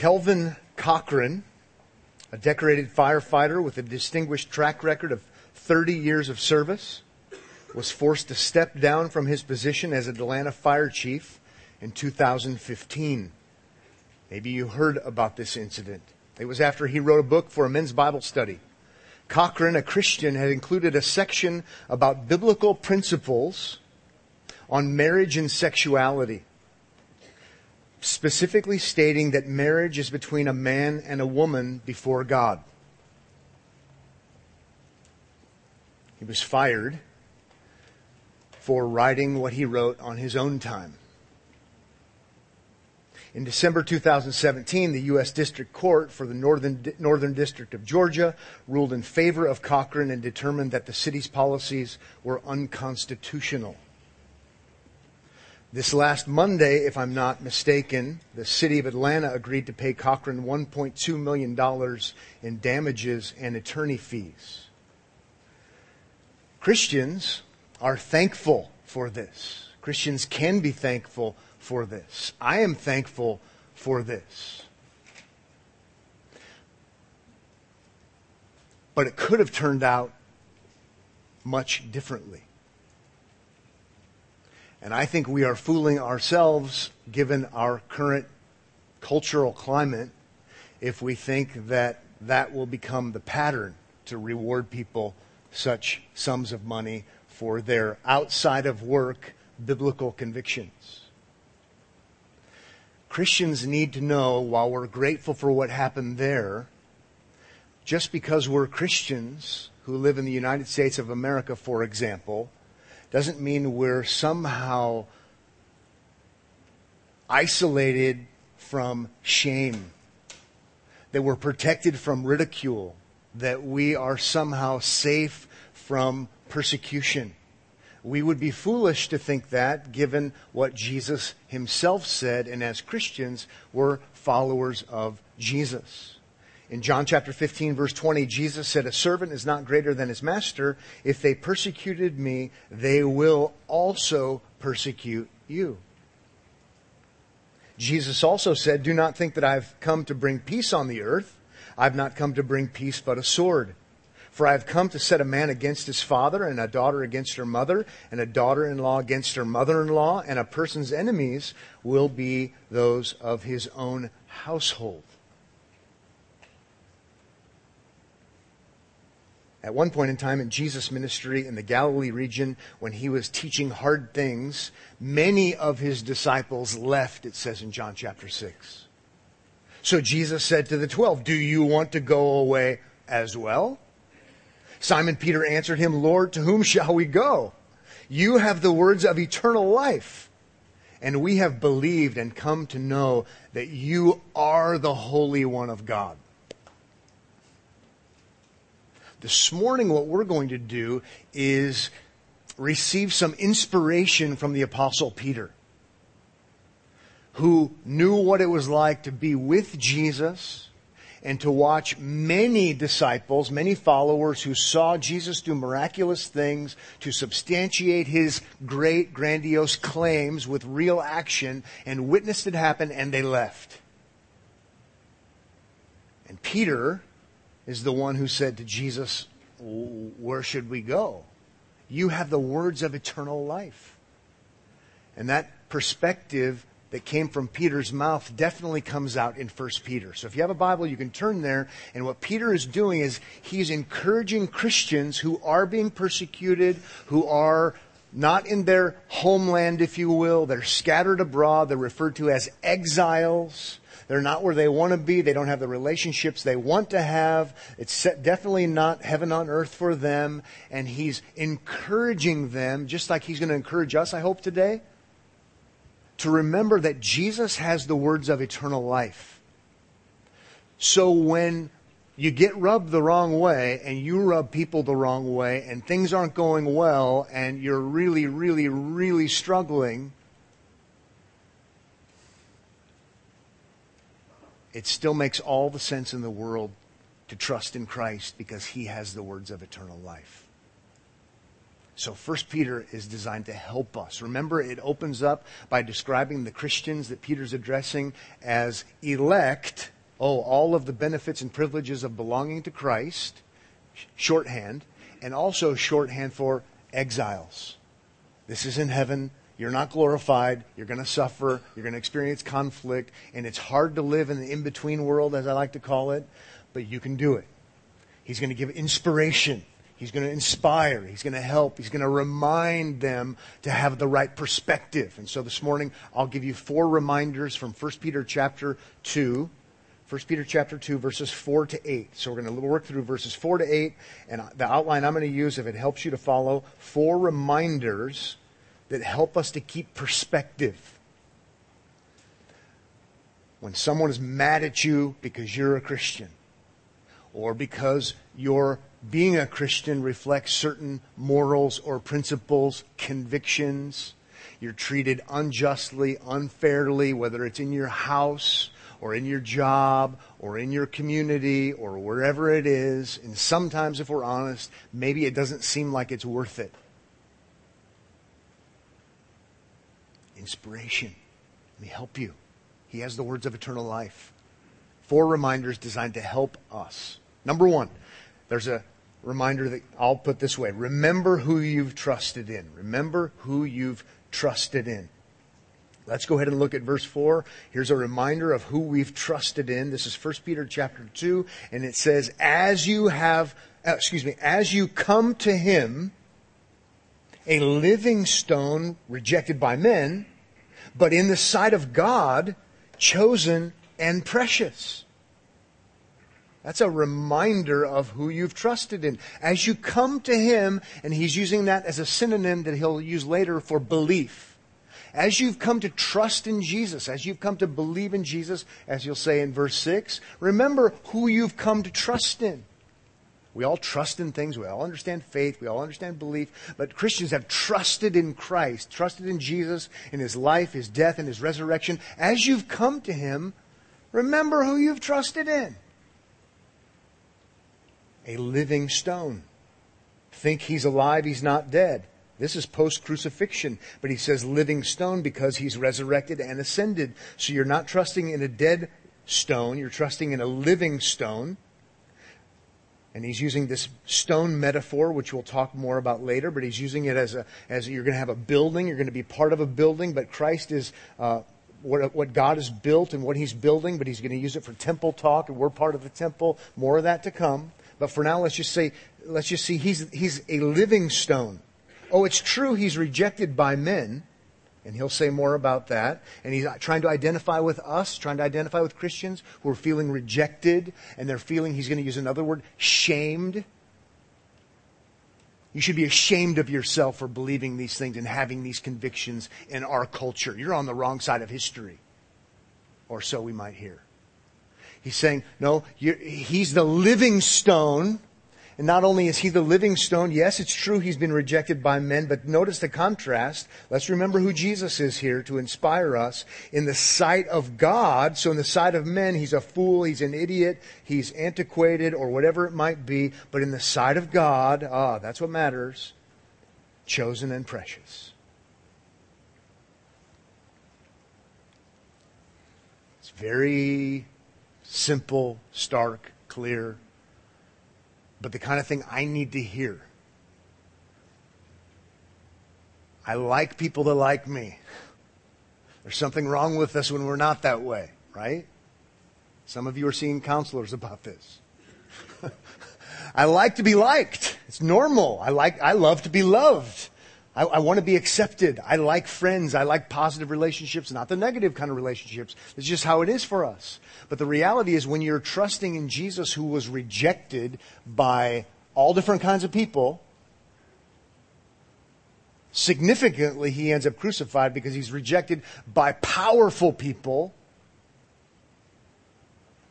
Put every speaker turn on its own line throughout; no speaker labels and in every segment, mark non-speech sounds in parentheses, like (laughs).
Kelvin Cochran, a decorated firefighter with a distinguished track record of 30 years of service, was forced to step down from his position as a Atlanta fire chief in 2015. Maybe you heard about this incident. It was after he wrote a book for a men's Bible study. Cochran, a Christian, had included a section about biblical principles on marriage and sexuality, specifically stating that marriage is between a man and a woman before God. He was fired for writing what he wrote on his own time. In December 2017, the U.S. District Court for the Northern, Northern District of Georgia ruled in favor of Cochran and determined that the city's policies were unconstitutional. This last Monday, if I'm not mistaken, the city of Atlanta agreed to pay Cochran $1.2 million in damages and attorney fees. Christians are thankful for this. Christians can be thankful for this. I am thankful for this. But it could have turned out much differently. And I think we are fooling ourselves given our current cultural climate if we think that that will become the pattern to reward people such sums of money for their outside of work biblical convictions. Christians need to know while we're grateful for what happened there, just because we're Christians who live in the United States of America, for example, doesn't mean we're somehow isolated from shame, that we're protected from ridicule, that we are somehow safe from persecution. We would be foolish to think that given what Jesus himself said, and as Christians, we're followers of Jesus. In John chapter 15 verse 20, Jesus said, a servant is not greater than his master. If they persecuted me, they will also persecute you. Jesus also said, do not think that I've come to bring peace on the earth. I've not come to bring peace, but a sword. For I have come to set a man against his father, and a daughter against her mother, and a daughter in law against her mother in law, and a person's enemies will be those of his own household. At one point in time in Jesus' ministry in the Galilee region, when he was teaching hard things, many of his disciples left, it says in John chapter 6. So Jesus said to the twelve, Do you want to go away as well? Simon Peter answered him, Lord, to whom shall we go? You have the words of eternal life. And we have believed and come to know that you are the Holy One of God. This morning, what we're going to do is receive some inspiration from the Apostle Peter, who knew what it was like to be with Jesus and to watch many disciples, many followers who saw Jesus do miraculous things to substantiate his great, grandiose claims with real action and witnessed it happen and they left. And Peter is the one who said to Jesus, Where should we go? You have the words of eternal life. And that perspective that came from Peter's mouth definitely comes out in 1 Peter. So if you have a Bible, you can turn there. And what Peter is doing is he's encouraging Christians who are being persecuted, who are not in their homeland, if you will. They're scattered abroad. They're referred to as exiles. They're not where they want to be. They don't have the relationships they want to have. It's definitely not heaven on earth for them. And he's encouraging them, just like he's going to encourage us, I hope, today, to remember that Jesus has the words of eternal life. So when you get rubbed the wrong way and you rub people the wrong way and things aren't going well and you're really, really, really struggling, it still makes all the sense in the world to trust in Christ because he has the words of eternal life. So First Peter is designed to help us. Remember, it opens up by describing the Christians that Peter's addressing as elect. Oh, all of the benefits and privileges of belonging to Christ, shorthand, and also shorthand for exiles. This is in heaven. You're not glorified. You're going to suffer. You're going to experience conflict. And it's hard to live in the in between world, as I like to call it, but you can do it. He's going to give inspiration. He's going to inspire. He's going to help. He's going to remind them to have the right perspective. And so this morning, I'll give you four reminders from 1 Peter chapter 2. 1 Peter chapter 2, verses 4 to 8. So we're going to work through verses 4 to 8. And the outline I'm going to use, if it helps you to follow, four reminders that help us to keep perspective. When someone is mad at you because you're a Christian, or because your being a Christian reflects certain morals or principles, convictions, you're treated unjustly, unfairly, whether it's in your house or in your job or in your community or wherever it is. And sometimes, if we're honest, maybe it doesn't seem like it's worth it. Inspiration. Let me help you. He has the words of eternal life. Four reminders designed to help us. Number one, there's a reminder that I'll put this way. Remember who you've trusted in. Remember who you've trusted in. Let's go ahead and look at verse 4. Here's a reminder of who we've trusted in. This is 1 Peter chapter 2, and it says, As you have, uh, excuse me, as you come to him, a living stone rejected by men, but in the sight of God, chosen and precious. That's a reminder of who you've trusted in. As you come to Him, and He's using that as a synonym that He'll use later for belief. As you've come to trust in Jesus, as you've come to believe in Jesus, as you'll say in verse 6, remember who you've come to trust in. We all trust in things. We all understand faith. We all understand belief. But Christians have trusted in Christ, trusted in Jesus, in His life, His death, and His resurrection. As you've come to Him, remember who you've trusted in. A living stone. Think He's alive, He's not dead. This is post crucifixion, but he says living stone because he's resurrected and ascended. So you're not trusting in a dead stone, you're trusting in a living stone. And he's using this stone metaphor, which we'll talk more about later, but he's using it as a, as you're going to have a building, you're going to be part of a building, but Christ is, uh, what, what God has built and what he's building, but he's going to use it for temple talk, and we're part of the temple. More of that to come. But for now, let's just say, let's just see, he's, he's a living stone. Oh, it's true he's rejected by men, and he'll say more about that. And he's trying to identify with us, trying to identify with Christians who are feeling rejected, and they're feeling, he's going to use another word, shamed. You should be ashamed of yourself for believing these things and having these convictions in our culture. You're on the wrong side of history. Or so we might hear. He's saying, no, he's the living stone and not only is he the living stone, yes, it's true he's been rejected by men, but notice the contrast. Let's remember who Jesus is here to inspire us. In the sight of God, so in the sight of men, he's a fool, he's an idiot, he's antiquated, or whatever it might be. But in the sight of God, ah, that's what matters. Chosen and precious. It's very simple, stark, clear but the kind of thing I need to hear. I like people that like me. There's something wrong with us when we're not that way, right? Some of you are seeing counselors about this. (laughs) I like to be liked. It's normal. I like, I love to be loved. I, I, want to be accepted. I like friends. I like positive relationships, not the negative kind of relationships. It's just how it is for us. But the reality is when you're trusting in Jesus who was rejected by all different kinds of people, significantly he ends up crucified because he's rejected by powerful people.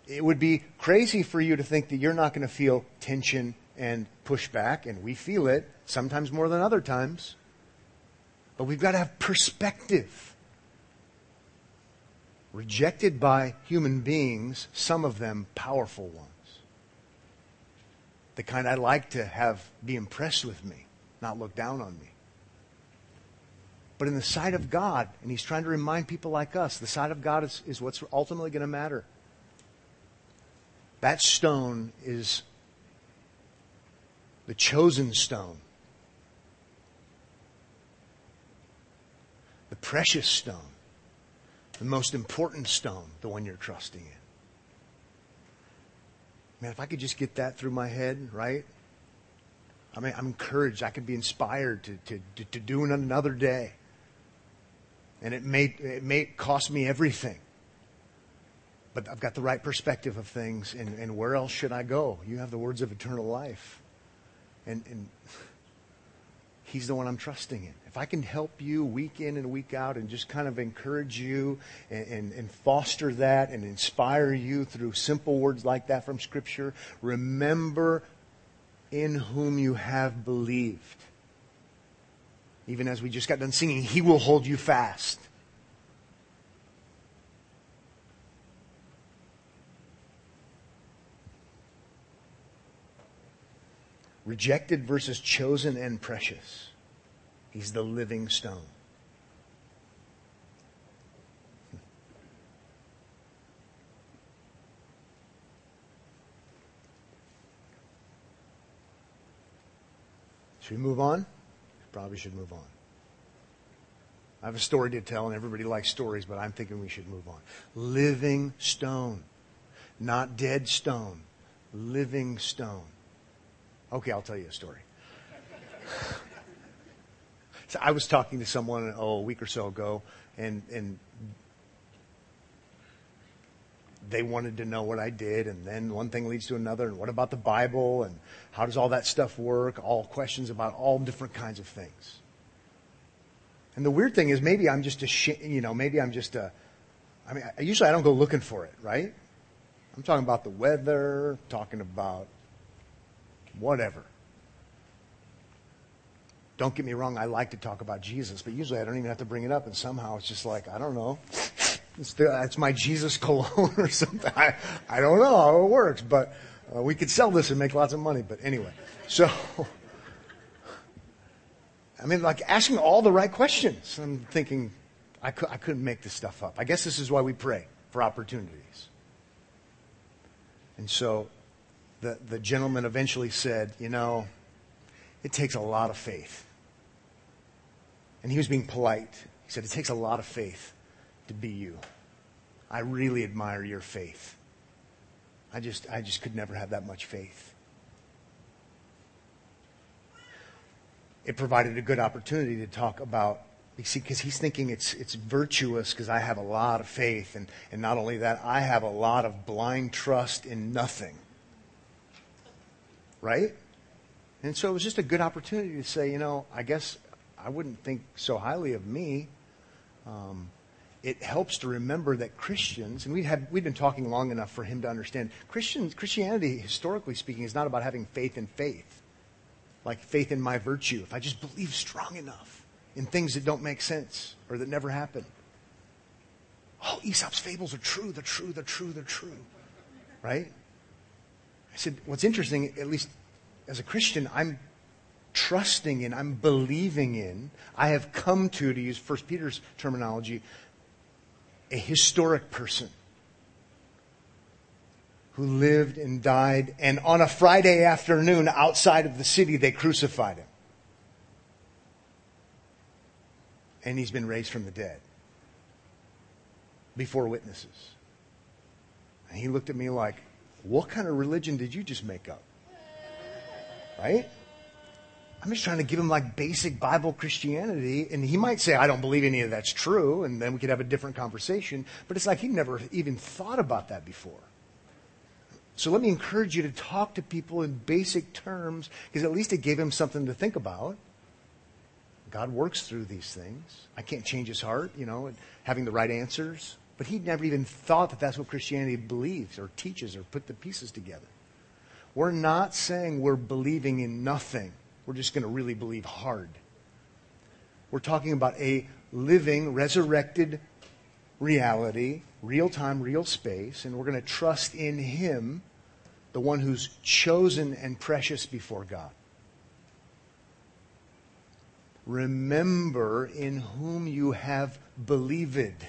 It would be crazy for you to think that you're not going to feel tension and pushback, and we feel it sometimes more than other times. But we've got to have perspective. Rejected by human beings, some of them powerful ones. The kind I like to have be impressed with me. not look down on me. But in the sight of God, and he's trying to remind people like us, the sight of God is, is what's ultimately going to matter. That stone is the chosen stone, precious stone, the most important stone, the one you're trusting in. Man, if I could just get that through my head, right? I mean, I'm encouraged. I can be inspired to, to, to, to do another day. And it may, it may cost me everything. But I've got the right perspective of things. And, and where else should I go? You have the words of eternal life. And, and He's the one I'm trusting in. If I can help you week in and week out and just kind of encourage you and, and, and, foster that and inspire you through simple words like that from Scripture, remember in whom you have believed. Even as we just got done singing, He will hold you fast. Rejected versus chosen and precious. He's the living stone. Should we move on? Probably should move on. I have a story to tell, and everybody likes stories, but I'm thinking we should move on. Living stone, not dead stone. Living stone. Okay, I'll tell you a story. so I was talking to someone oh, a week or so ago, and and they wanted to know what I did, and then one thing leads to another, and what about the Bible, and how does all that stuff work? All questions about all different kinds of things. And the weird thing is, maybe I'm just a, sh- you know, maybe I'm just a. I mean, usually I don't go looking for it, right? I'm talking about the weather, talking about whatever. Don't get me wrong, I like to talk about Jesus, but usually I don't even have to bring it up, and somehow it's just like, I don't know. It's, the, it's my Jesus cologne or something. I, I don't know how it works, but uh, we could sell this and make lots of money. But anyway, so. I mean, like asking all the right questions. I'm thinking, I, cu- I couldn't make this stuff up. I guess this is why we pray for opportunities. And so the, the gentleman eventually said, You know, it takes a lot of faith. And he was being polite. He said, It takes a lot of faith to be you. I really admire your faith. I just, I just could never have that much faith. It provided a good opportunity to talk about you see, because he's thinking it's, it's virtuous because I have a lot of faith. And, and not only that, I have a lot of blind trust in nothing right? And so it was just a good opportunity to say, you know, I guess I wouldn't think so highly of me. Um, it helps to remember that Christians, and we had we've been talking long enough for him to understand Christians, Christianity, historically speaking, is not about having faith in faith, like faith in my virtue. If I just believe strong enough in things that don't make sense or that never happen. Oh, Aesop's fables are true. They're true. They're true. They're true. Right? Said, what's interesting, at least as a Christian, I'm trusting in, I'm believing in, I have come to, to use First Peter's terminology, a historic person who lived and died, and on a Friday afternoon outside of the city, they crucified him. And he's been raised from the dead before witnesses. And he looked at me like, what kind of religion did you just make up? Right? I'm just trying to give him like basic Bible Christianity. And he might say, I don't believe any of that's true. And then we could have a different conversation. But it's like he never even thought about that before. So let me encourage you to talk to people in basic terms because at least it gave him something to think about. God works through these things. I can't change his heart, you know, having the right answers. But he'd never even thought that that's what Christianity believes or teaches or put the pieces together. We're not saying we're believing in nothing. We're just going to really believe hard. We're talking about a living, resurrected reality, real time, real space, and we're going to trust in Him, the one who's chosen and precious before God. remember in whom you have believed.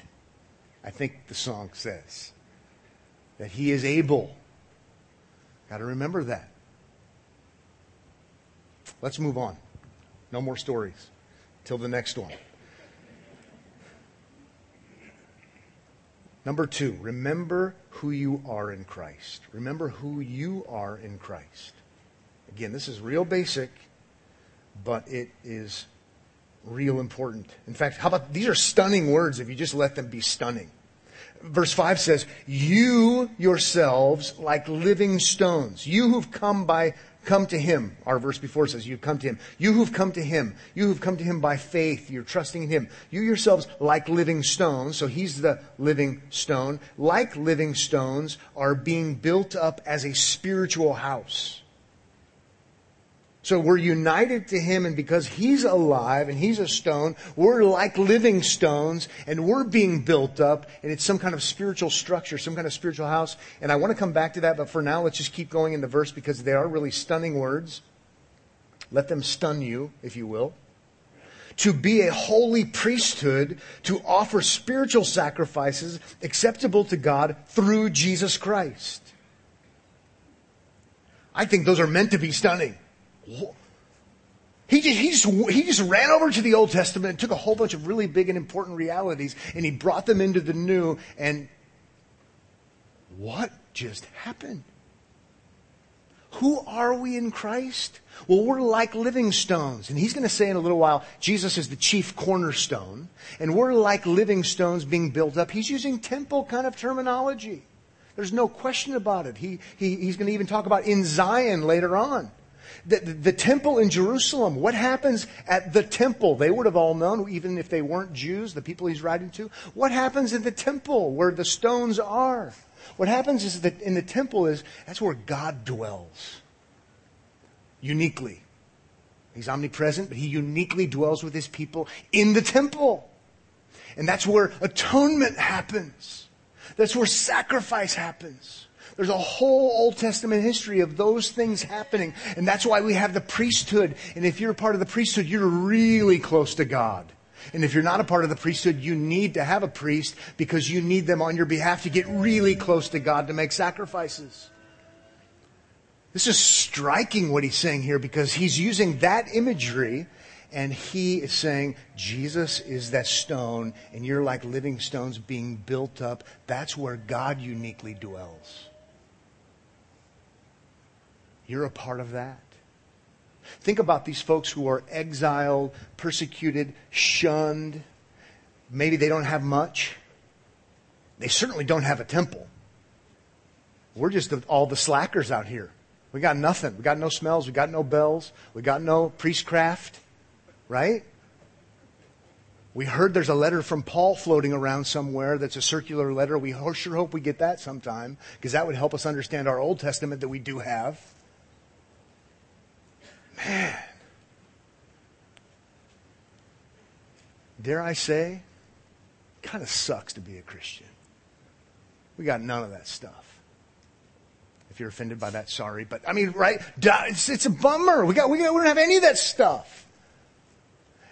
I think the song says that he is able. Got to remember that. Let's move on. No more stories. Till the next one. Number two, remember who you are in Christ. Remember who you are in Christ. Again, this is real basic, but it is real important. In fact, how about these are stunning words if you just let them be stunning. Verse 5 says, You yourselves like living stones, you who've come by come to him. Our verse before says, You've come to him. You who've come to him, you who've come to him by faith, you're trusting in him. You yourselves, like living stones, so he's the living stone, like living stones, are being built up as a spiritual house so we're united to Him, and because He's alive and He's a stone, we're like living stones, and we're being built up, and it's some kind of spiritual structure, some kind of spiritual house. And I want to come back to that, but for now, let's just keep going in the verse because they are really stunning words. Let them stun you, if you will. To be a holy priesthood, to offer spiritual sacrifices acceptable to God through Jesus Christ. I think those are meant to be stunning. He just, he, just, he just ran over to the Old Testament and took a whole bunch of really big and important realities and he brought them into the New. And what just happened? Who are we in Christ? Well, we're like living stones. And he's going to say in a little while, Jesus is the chief cornerstone. And we're like living stones being built up. He's using temple kind of terminology. There's no question about it. He, he, he's going to even talk about in Zion later on. The, the, temple in Jerusalem, what happens at the temple? They would have all known, even if they weren't Jews, the people he's writing to. What happens in the temple where the stones are? What happens is that in the temple is that's where God dwells. Uniquely. He's omnipresent, but he uniquely dwells with his people in the temple. And that's where atonement happens. That's where sacrifice happens. There's a whole Old Testament history of those things happening. And that's why we have the priesthood. And if you're a part of the priesthood, you're really close to God. And if you're not a part of the priesthood, you need to have a priest because you need them on your behalf to get really close to God to make sacrifices. This is striking what he's saying here because he's using that imagery and he is saying, Jesus is that stone and you're like living stones being built up. That's where God uniquely dwells. You're a part of that. Think about these folks who are exiled, persecuted, shunned. Maybe they don't have much. They certainly don't have a temple. We're just all the slackers out here. We got nothing. We got no smells. We got no bells. We got no priestcraft. Right? We heard there's a letter from Paul floating around somewhere that's a circular letter. We sure hope we get that sometime because that would help us understand our Old Testament that we do have. Man. Dare I say, kind of sucks to be a Christian. We got none of that stuff. If you're offended by that, sorry. But I mean, right? It's, it's a bummer. We got, we got, we don't have any of that stuff.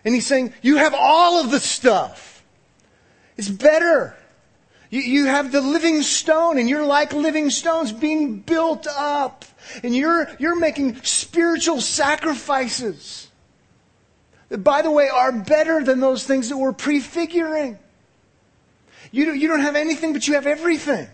And he's saying, you have all of the stuff. It's better. You, you have the living stone and you're like living stones being built up. And you're, you're making spiritual sacrifices that, by the way, are better than those things that we're prefiguring. You don't, you don't have anything, but you have everything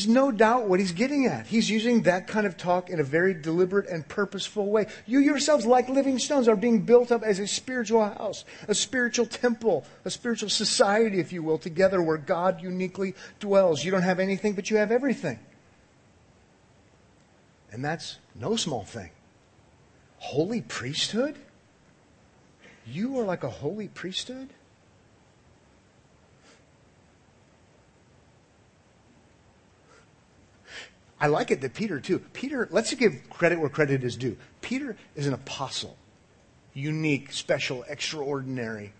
is no doubt what he's getting at. He's using that kind of talk in a very deliberate and purposeful way. You yourselves, like living stones, are being built up as a spiritual house, a spiritual temple, a spiritual society, if you will, together where God uniquely dwells. You don't have anything, but you have everything. And that's no small thing. Holy priesthood? You are like a holy priesthood? I like it that Peter, too. Peter, let's give credit where credit is due. Peter is an apostle. Unique, special, extraordinary.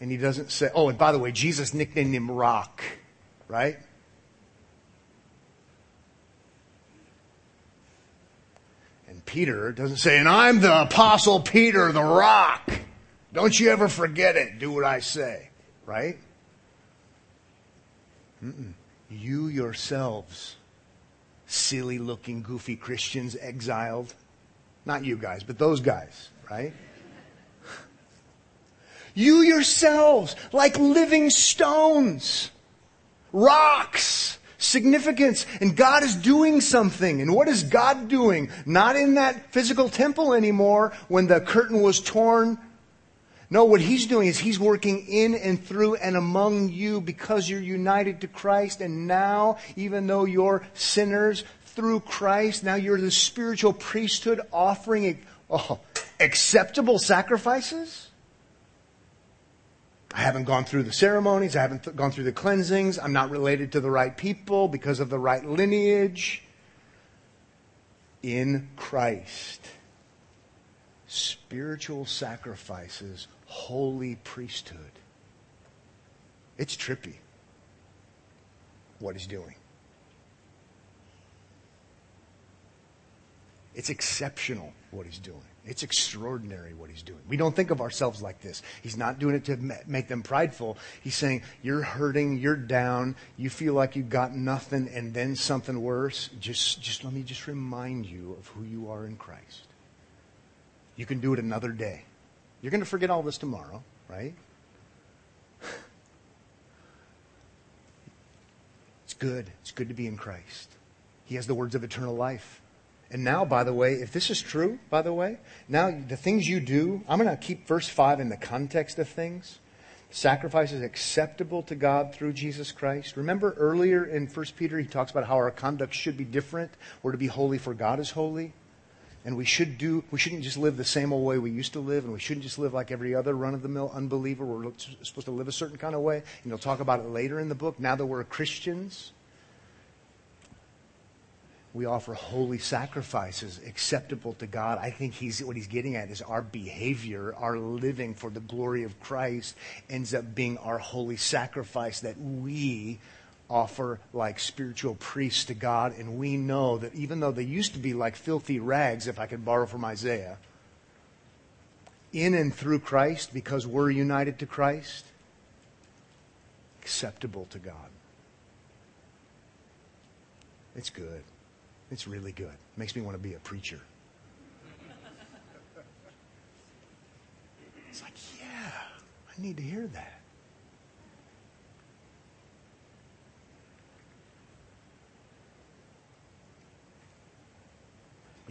And he doesn't say, oh, and by the way, Jesus nicknamed him Rock, right? And Peter. Doesn't say, and I'm the apostle Peter, the rock. Don't you ever forget it. Do what I say. Right? Mm-mm. You yourselves, silly looking, goofy Christians exiled. Not you guys, but those guys, right? You yourselves, like living stones, rocks, significance. And God is doing something. And what is God doing? Not in that physical temple anymore when the curtain was torn. No, what He's doing is He's working in and through and among you because you're united to Christ. And now, even though you're sinners through Christ, now you're the spiritual priesthood offering oh, acceptable sacrifices. I haven't gone through the ceremonies. I haven't th- gone through the cleansings. I'm not related to the right people because of the right lineage. In Christ, spiritual sacrifices, holy priesthood. It's trippy what he's doing. It's exceptional what he's doing. It's extraordinary what he's doing. We don't think of ourselves like this. He's not doing it to make them prideful. He's saying, You're hurting, you're down, you feel like you've got nothing, and then something worse. Just, just let me just remind you of who you are in Christ. You can do it another day. You're going to forget all this tomorrow, right? It's good. It's good to be in Christ. He has the words of eternal life. And now, by the way, if this is true, by the way, now the things you do, I'm going to keep verse 5 in the context of things. Sacrifice is acceptable to God through Jesus Christ. Remember earlier in 1 Peter, he talks about how our conduct should be different. We're to be holy for God is holy. And we should do, we shouldn't just live the same old way we used to live, and we shouldn't just live like every other run of the mill unbeliever. We're supposed to live a certain kind of way. And he'll talk about it later in the book. Now that we're Christians, we offer holy sacrifices acceptable to God. I think he's, what he's getting at is our behavior, our living for the glory of Christ ends up being our holy sacrifice that we offer like spiritual priests to God. And we know that even though they used to be like filthy rags, if I could borrow from Isaiah, in and through Christ, because we're united to Christ, acceptable to God. It's good. It's really good. Makes me want to be a preacher. It's like, yeah, I need to hear that.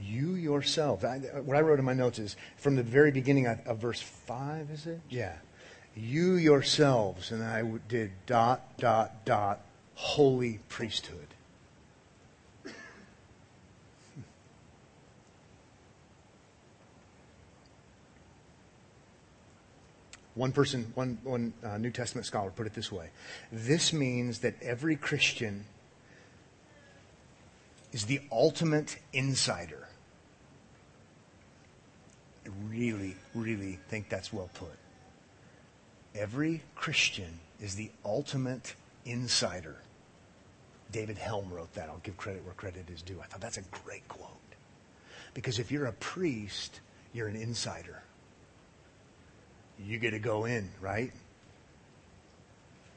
You yourself. I, what I wrote in my notes is from the very beginning of, of verse 5, is it? Yeah. You yourselves, and I did dot, dot, dot, holy priesthood. One person, one, one uh, New Testament scholar put it this way This means that every Christian is the ultimate insider. Really, really think that's well put. Every Christian is the ultimate insider. David Helm wrote that. I'll give credit where credit is due. I thought that's a great quote. Because if you're a priest, you're an insider you get to go in, right?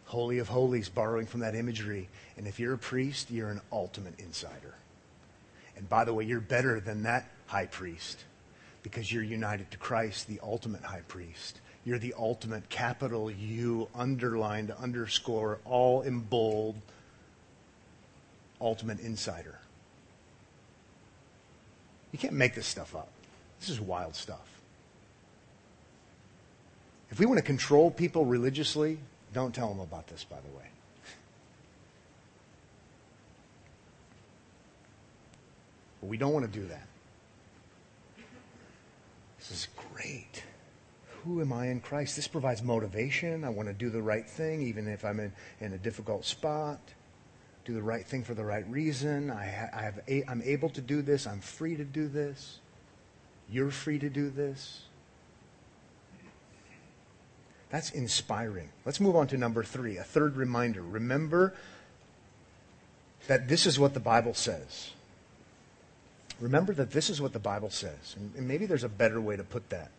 Holy of Holies, borrowing from that imagery. And if you're a priest, you're an ultimate insider. And by the way, you're better than that high priest because you're united to Christ, the ultimate high priest. You're the ultimate capital U, underlined, underscore, all in bold, ultimate insider. You can't make this stuff up. This is wild stuff. If we want to control people religiously, don't tell them about this, by the way. (laughs) But we don't want to do that. This is great. Who am I in Christ? This provides motivation. I want to do the right thing, even if I'm in, in a difficult spot. Do the right thing for the right reason. I, I have a- I'm able to do this. I'm free to do this. You're free to do this. That's inspiring. Let's move on to number three, a third reminder. Remember that this is what the Bible says. Remember that this is what the Bible says. And, maybe there's a better way to put that.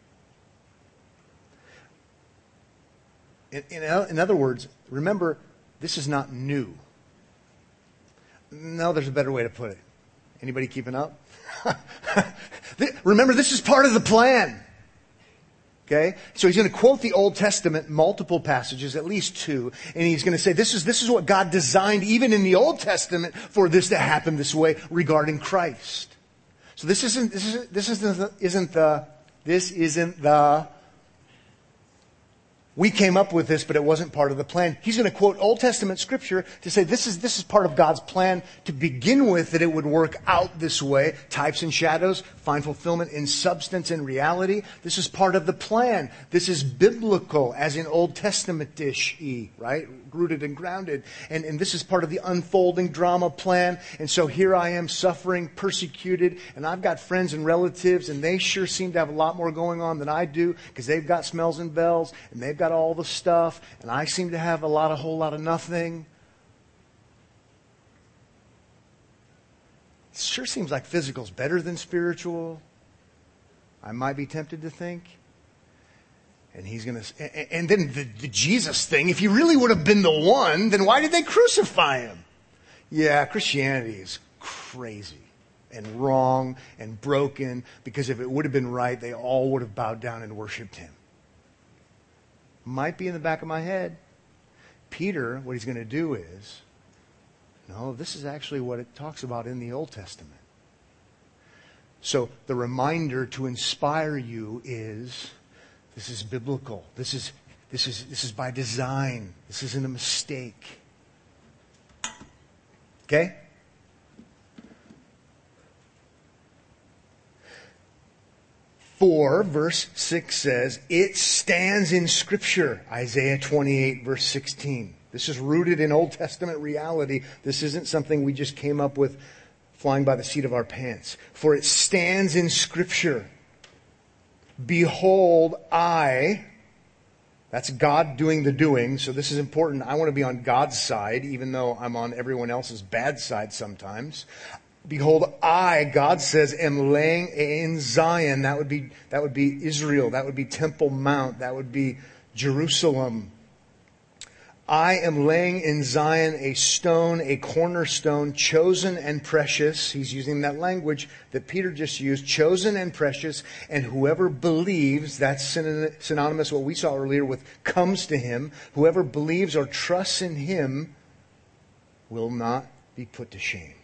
In, in, in other words, remember, this is not new. No, there's a better way to put it. Anybody keeping up? (laughs) remember, this is part of the plan. Okay? So he's going to quote the Old Testament, multiple passages, at least two, and he's going to say, this is, this is what God designed even in the Old Testament for this to happen this way regarding Christ. So this isn't, this isn't, this isn't, isn't the, this isn't the we came up with this, but it wasn't part of the plan. He's going to quote Old Testament scripture to say this is, this is part of God's plan to begin with, that it would work out this way. Types and shadows find fulfillment in substance and reality. This is part of the plan. This is biblical, as in Old Testament-ish, right? Rooted and grounded. And, and this is part of the unfolding drama plan. And so here I am suffering, persecuted, and I've got friends and relatives, and they sure seem to have a lot more going on than I do, because they've got smells and bells, and they've got all the stuff, and I seem to have a lot, a whole lot of nothing. It sure seems like physical's better than spiritual. I might be tempted to think. And he's going to, and then the, the Jesus thing, if he really would have been the one, then why did they crucify him? Yeah, Christianity is crazy and wrong and broken because if it would have been right, they all would have bowed down and worshiped him might be in the back of my head. Peter, what he's going to do is, no, this is actually what it talks about in the Old Testament. So the reminder to inspire you is this is biblical. This is, this is, this is by design. This isn't a mistake. Okay? 4, verse 6 says, It stands in Scripture. Isaiah 28, verse 16. This is rooted in Old Testament reality. This isn't something we just came up with flying by the seat of our pants. For it stands in Scripture. Behold, I, that's God doing the doing, so this is important. I want to be on God's side, even though I'm on everyone else's bad side sometimes. Behold, I, God says, am laying in Zion. That would be, that would be Israel. That would be Temple Mount. That would be Jerusalem. I am laying in Zion a stone, a cornerstone, chosen and precious. He's using that language that Peter just used, chosen and precious. And whoever believes, that's synonymous what we saw earlier with comes to him. Whoever believes or trusts in him will not be put to shame.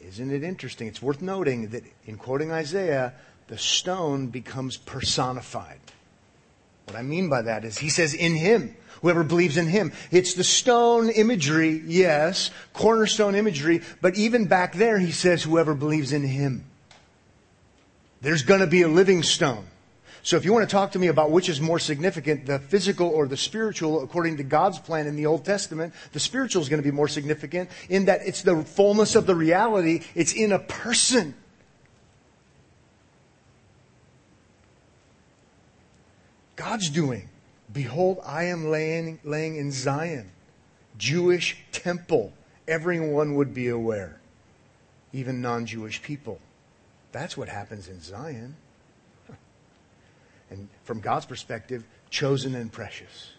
Isn't it interesting? It's worth noting that in quoting Isaiah, the stone becomes personified. What I mean by that is he says, in him, whoever believes in him. It's the stone imagery, yes, cornerstone imagery, but even back there he says, whoever believes in him. There's gonna be a living stone. So if you want to talk to me about which is more significant, the physical or the spiritual, according to God's plan in the Old Testament, the spiritual is going to be more significant in that it's the fullness of the reality. It's in a person. God's doing. Behold, I am laying, laying in Zion, Jewish temple. Everyone would be aware, even non Jewish people. That's what happens in Zion and from God's perspective, chosen and precious.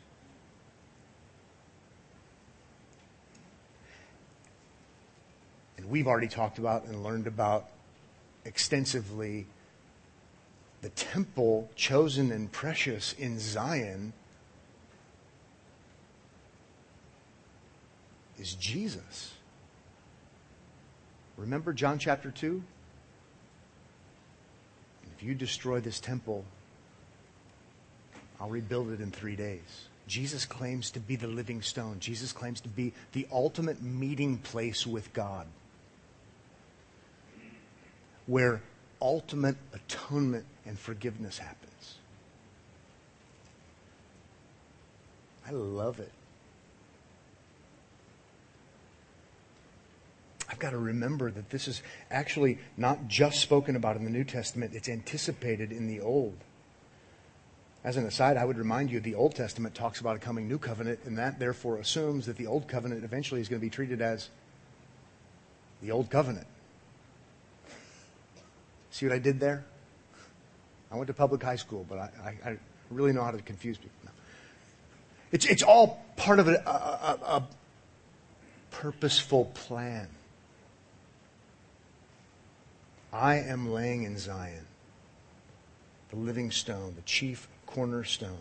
And we've already talked about and learned about extensively the temple chosen and precious in Zion is Jesus. Remember John chapter 2? If you destroy this temple, I'll rebuild it in three days. Jesus claims to be the living stone. Jesus claims to be the ultimate meeting place with God, where ultimate atonement and forgiveness happens. I love it. I've got to remember that this is actually not just spoken about in the New Testament, it's anticipated in the Old. As an aside, I would remind you the Old Testament talks about a coming new covenant, and that therefore assumes that the Old Covenant eventually is going to be treated as the old covenant. See what I did there? I went to public high school, but I, I, I really know how to confuse people. No. It's, it's all part of a, a, a purposeful plan. I am laying in Zion the living stone, the chief cornerstone.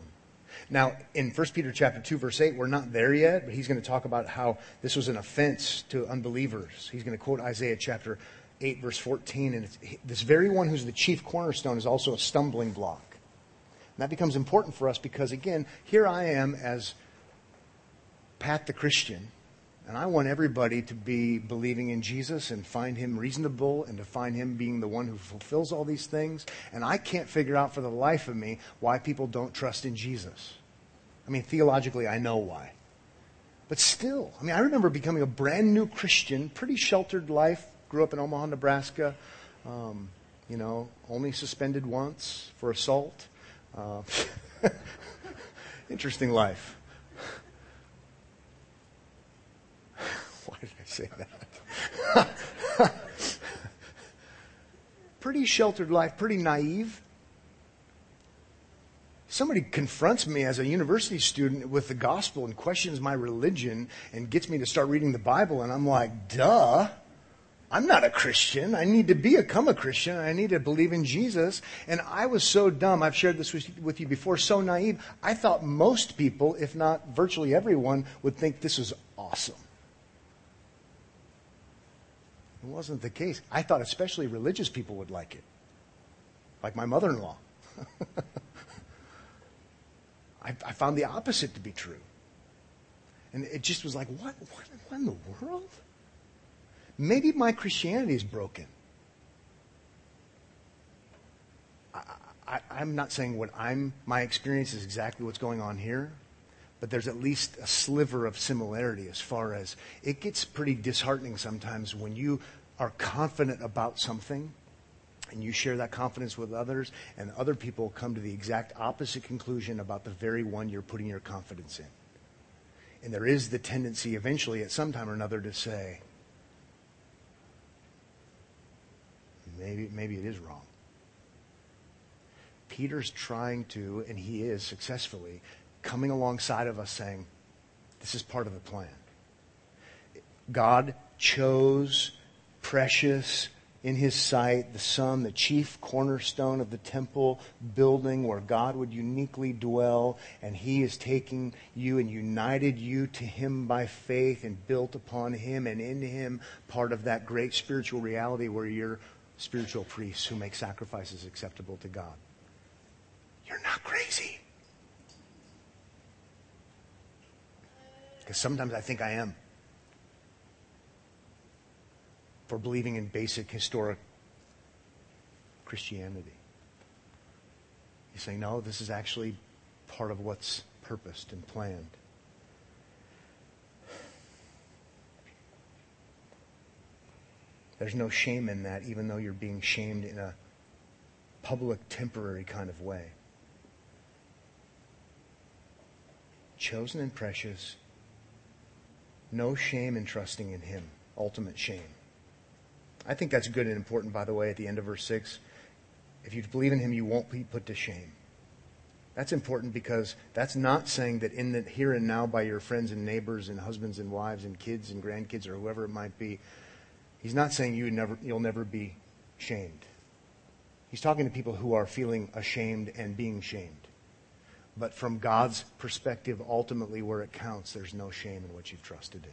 Now, in 1 Peter chapter 2, verse 8, we're not there yet, but he's going to talk about how this was an offense to unbelievers. He's going to quote Isaiah chapter 8, verse 14. And this very one who's the chief cornerstone is also a stumbling block. And that becomes important for us because, again, here I am as Pat the Christian, and I want everybody to be believing in Jesus and find him reasonable and to find him being the one who fulfills all these things. And I can't figure out for the life of me why people don't trust in Jesus. I mean, theologically, I know why. But still, I mean, I remember becoming a brand new Christian, pretty sheltered life, grew up in Omaha, Nebraska, um, you know, only suspended once for assault. Uh, (laughs) interesting life. (laughs) Why did I say that? (laughs) pretty sheltered life, pretty naive. Somebody confronts me as a university student with the gospel and questions my religion and gets me to start reading the Bible, and I'm like, duh. I'm not a Christian. I need to become a Christian. I need to believe in Jesus. And I was so dumb. I've shared this with you before, so naive. I thought most people, if not virtually everyone, would think this is awesome. It wasn't the case. I thought especially religious people would like it, like my mother in law. (laughs) I, I, found the opposite to be true. And it just was like, what, what, what in the world? Maybe my Christianity is broken. I, am not saying what I'm, my experience is exactly what's going on here, but there's at least a sliver of similarity as far as it gets pretty disheartening sometimes when you are confident about something and you share that confidence with others and other people come to the exact opposite conclusion about the very one you're putting your confidence in. And there is the tendency eventually at some time or another to say, maybe, maybe it is wrong. Peter's trying to, and he is successfully, coming alongside of us saying, this is part of the plan. God chose precious in his sight, the Son, the chief cornerstone of the temple building where God would uniquely dwell, and he is taking you and united you to him by faith and built upon him and in him part of that great spiritual reality where you're spiritual priests who make sacrifices acceptable to God. You're not crazy. Because sometimes I think I am. For believing in basic historic Christianity. You say, no, this is actually part of what's purposed and planned. There's no shame in that, even though you're being shamed in a public, temporary kind of way. Chosen and precious. No shame in trusting in Him. Ultimate shame. I think that's good and important, by the way, at the end of verse 6. If you believe in Him, you won't be put to shame. That's important because that's not saying that in the here and now by your friends and neighbors and husbands and wives and kids and grandkids or whoever it might be, He's not saying you never, you'll never be shamed. He's talking to people who are feeling ashamed and being shamed. But from God's perspective, ultimately where it counts, there's no shame in what you've trusted in.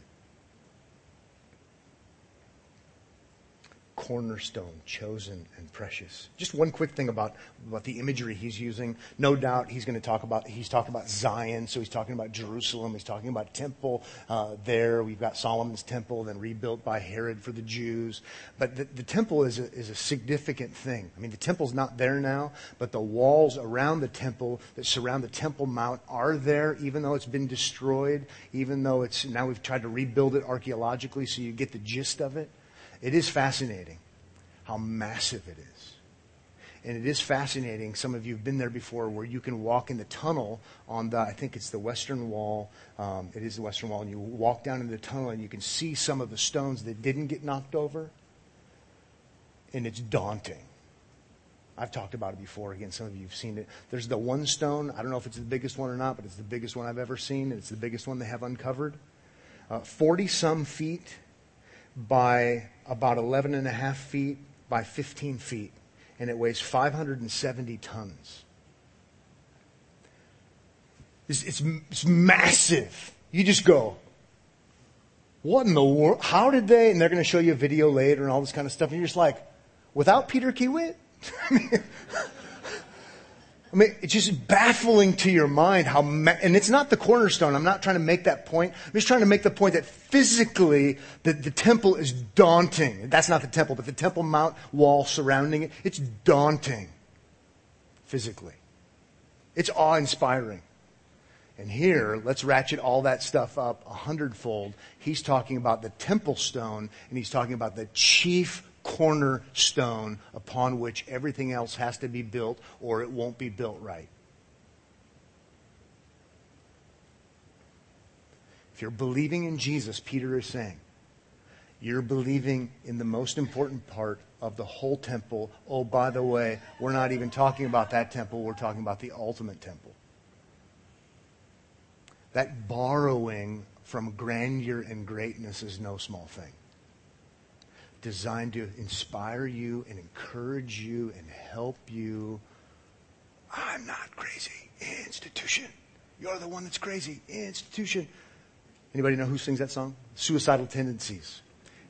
Cornerstone, chosen and precious. Just one quick thing about, about the imagery he's using. No doubt he's going to talk about, he's talking about Zion, so he's talking about Jerusalem, he's talking about temple uh, there. We've got Solomon's temple, then rebuilt by Herod for the Jews. But the, the temple is a, is a significant thing. I mean, the temple's not there now, but the walls around the temple that surround the Temple Mount are there, even though it's been destroyed, even though it's, now we've tried to rebuild it archaeologically so you get the gist of it. It is fascinating how massive it is. And it is fascinating. Some of you have been there before where you can walk in the tunnel on the, I think it's the western wall. Um, it is the western wall. And you walk down into the tunnel and you can see some of the stones that didn't get knocked over. And it's daunting. I've talked about it before. Again, some of you have seen it. There's the one stone. I don't know if it's the biggest one or not, but it's the biggest one I've ever seen. And it's the biggest one they have uncovered. 40 uh, some feet by about 11 and a half feet by 15 feet and it weighs 570 tons. It's, it's, it's massive. You just go, what in the world? How did they? And they're going to show you a video later and all this kind of stuff. And you're just like, without Peter Kiewit? (laughs) I mean, it's just baffling to your mind how, ma- and it's not the cornerstone. I'm not trying to make that point. I'm just trying to make the point that physically the, the temple is daunting. That's not the temple, but the temple mount wall surrounding it, it's daunting physically. It's awe inspiring. And here, let's ratchet all that stuff up a hundredfold. He's talking about the temple stone, and he's talking about the chief cornerstone upon which everything else has to be built or it won't be built right. If you're believing in Jesus, Peter is saying, you're believing in the most important part of the whole temple. Oh, by the way, we're not even talking about that temple, we're talking about the ultimate temple. That borrowing from grandeur and greatness is no small thing designed to inspire you and encourage you and help you. I'm not crazy. Institution. You're the one that's crazy. Institution. Anybody know who sings that song? Suicidal Tendencies.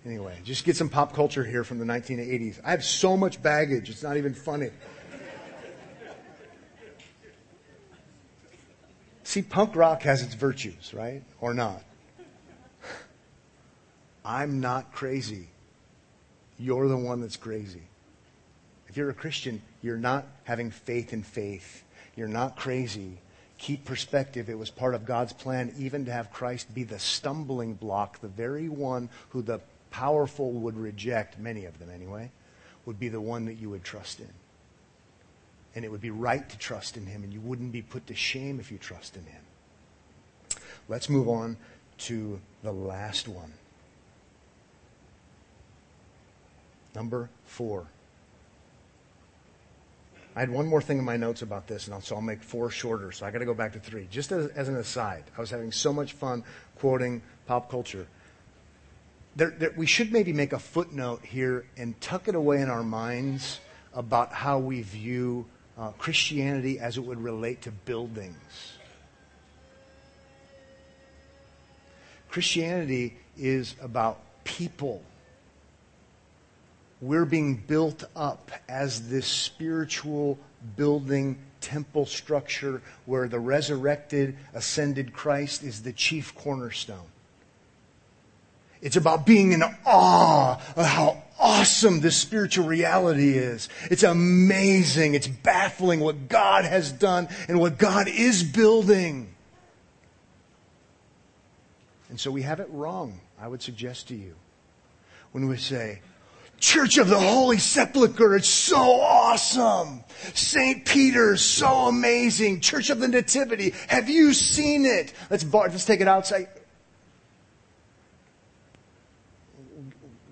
Anyway, just get some pop culture here from the 1980s. I have so much baggage, it's not even funny. See, punk rock has its virtues, right? Or not. I'm not crazy. You're the one that's crazy. If you're a Christian, you're not having faith in faith. You're not crazy. Keep perspective. It was part of God's plan even to have Christ be the stumbling block, the very one who the powerful would reject, many of them anyway, would be the one that you would trust in. And it would be right to trust in him, and you wouldn't be put to shame if you trust in him. Let's move on to the last one. Number four. I had one more thing in my notes about this, and so I'll make four shorter. So I got to go back to three. Just as, as, an aside, I was having so much fun quoting pop culture. There, there, we should maybe make a footnote here and tuck it away in our minds about how we view uh, Christianity as it would relate to buildings. Christianity is about people we're being built up as this spiritual building temple structure where the resurrected, ascended Christ is the chief cornerstone. It's about being in awe of how awesome this spiritual reality is. It's amazing. It's baffling what God has done and what God is building. And so we have it wrong, I would suggest to you, when we say, Church of the Holy Sepulchre, it's so awesome. St. Peter's, so amazing. Church of the Nativity, have you seen it? Let's, bar, let's take it outside.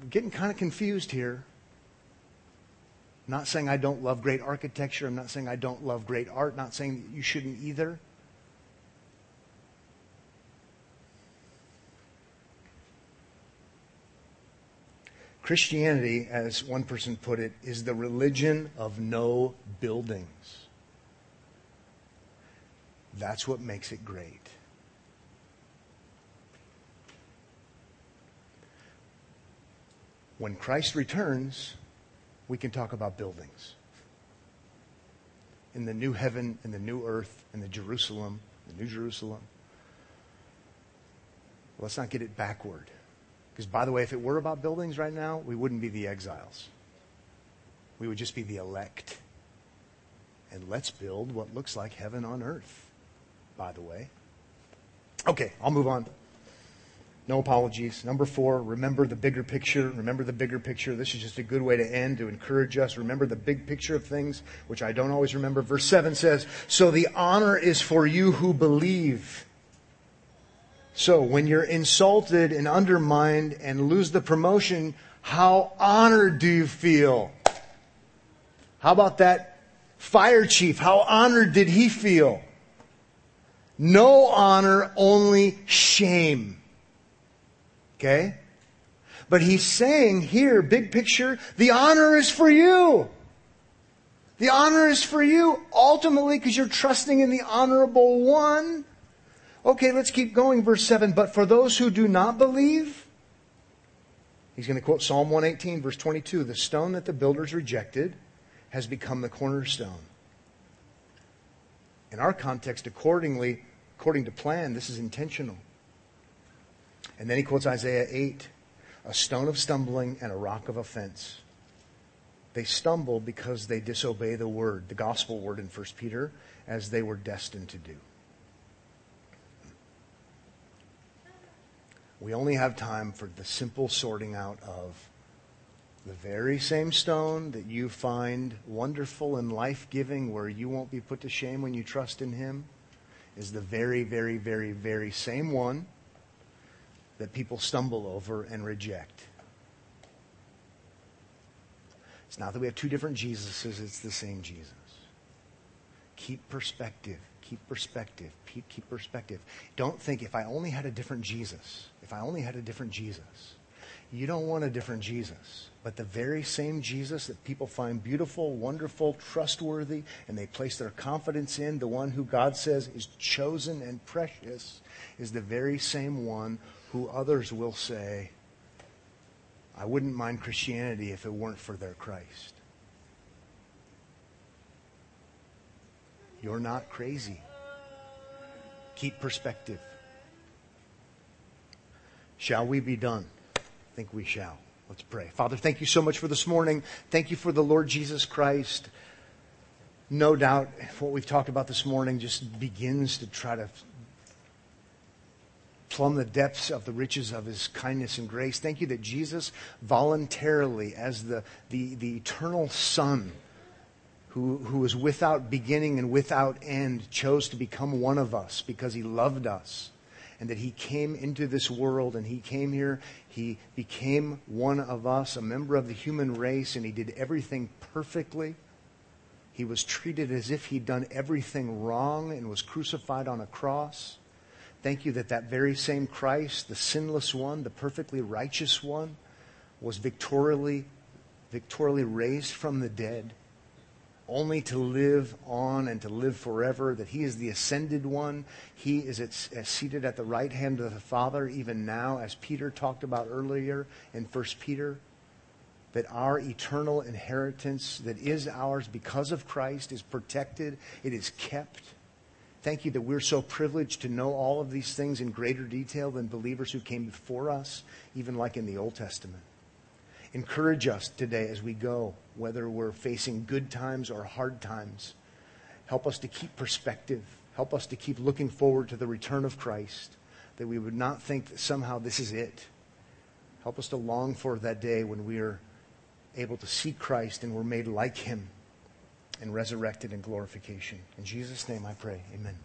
We're getting kind of confused here. I'm not saying I don't love great architecture. I'm not saying I don't love great art. Not saying you shouldn't either. Christianity, as one person put it, is the religion of no buildings. That's what makes it great. When Christ returns, we can talk about buildings. In the new heaven, in the new earth, in the Jerusalem, the New Jerusalem. Let's not get it backward. Because, by the way, if it were about buildings right now, we wouldn't be the exiles. We would just be the elect. And let's build what looks like heaven on earth, by the way. Okay, I'll move on. No apologies. Number four, remember the bigger picture. Remember the bigger picture. This is just a good way to end, to encourage us. Remember the big picture of things, which I don't always remember. Verse 7 says, So the honor is for you who believe. So when you're insulted and undermined and lose the promotion, how honored do you feel? How about that fire chief? How honored did he feel? No honor, only shame. Okay? But he's saying here, big picture, the honor is for you. The honor is for you ultimately because you're trusting in the honorable one. Okay, let's keep going. Verse 7. But for those who do not believe, he's going to quote Psalm 118, verse 22 the stone that the builders rejected has become the cornerstone. In our context, accordingly, according to plan, this is intentional. And then he quotes Isaiah 8 a stone of stumbling and a rock of offense. They stumble because they disobey the word, the gospel word in 1 Peter, as they were destined to do. We only have time for the simple sorting out of the very same stone that you find wonderful and life giving, where you won't be put to shame when you trust in Him, is the very, very, very, very same one that people stumble over and reject. It's not that we have two different Jesuses, it's the same Jesus. Keep perspective. Keep perspective. Keep, keep perspective. Don't think if I only had a different Jesus, if I only had a different Jesus. You don't want a different Jesus, but the very same Jesus that people find beautiful, wonderful, trustworthy, and they place their confidence in, the one who God says is chosen and precious, is the very same one who others will say, I wouldn't mind Christianity if it weren't for their Christ. You're not crazy. Keep perspective. Shall we be done? I think we shall. Let's pray. Father, thank you so much for this morning. Thank you for the Lord Jesus Christ. No doubt what we've talked about this morning just begins to try to plumb the depths of the riches of his kindness and grace. Thank you that Jesus voluntarily, as the, the, the eternal Son, who, who is without beginning and without end, chose to become one of us because he loved us. And that he came into this world and he came here, he became one of us, a member of the human race, and he did everything perfectly. He was treated as if he'd done everything wrong and was crucified on a cross. Thank you that that very same Christ, the sinless one, the perfectly righteous one, was victorially, victorially raised from the dead only to live on and to live forever, that he is the ascended one. He is at, seated at the right hand of the Father, even now, as Peter talked about earlier in 1 Peter, that our eternal inheritance that is ours because of Christ is protected, it is kept. Thank you that we're so privileged to know all of these things in greater detail than believers who came before us, even like in the Old Testament. Encourage us today as we go, whether we're facing good times or hard times. Help us to keep perspective. Help us to keep looking forward to the return of Christ, that we would not think that somehow this is it. Help us to long for that day when we are able to see Christ and we're made like him and resurrected in glorification. In Jesus' name I pray. Amen.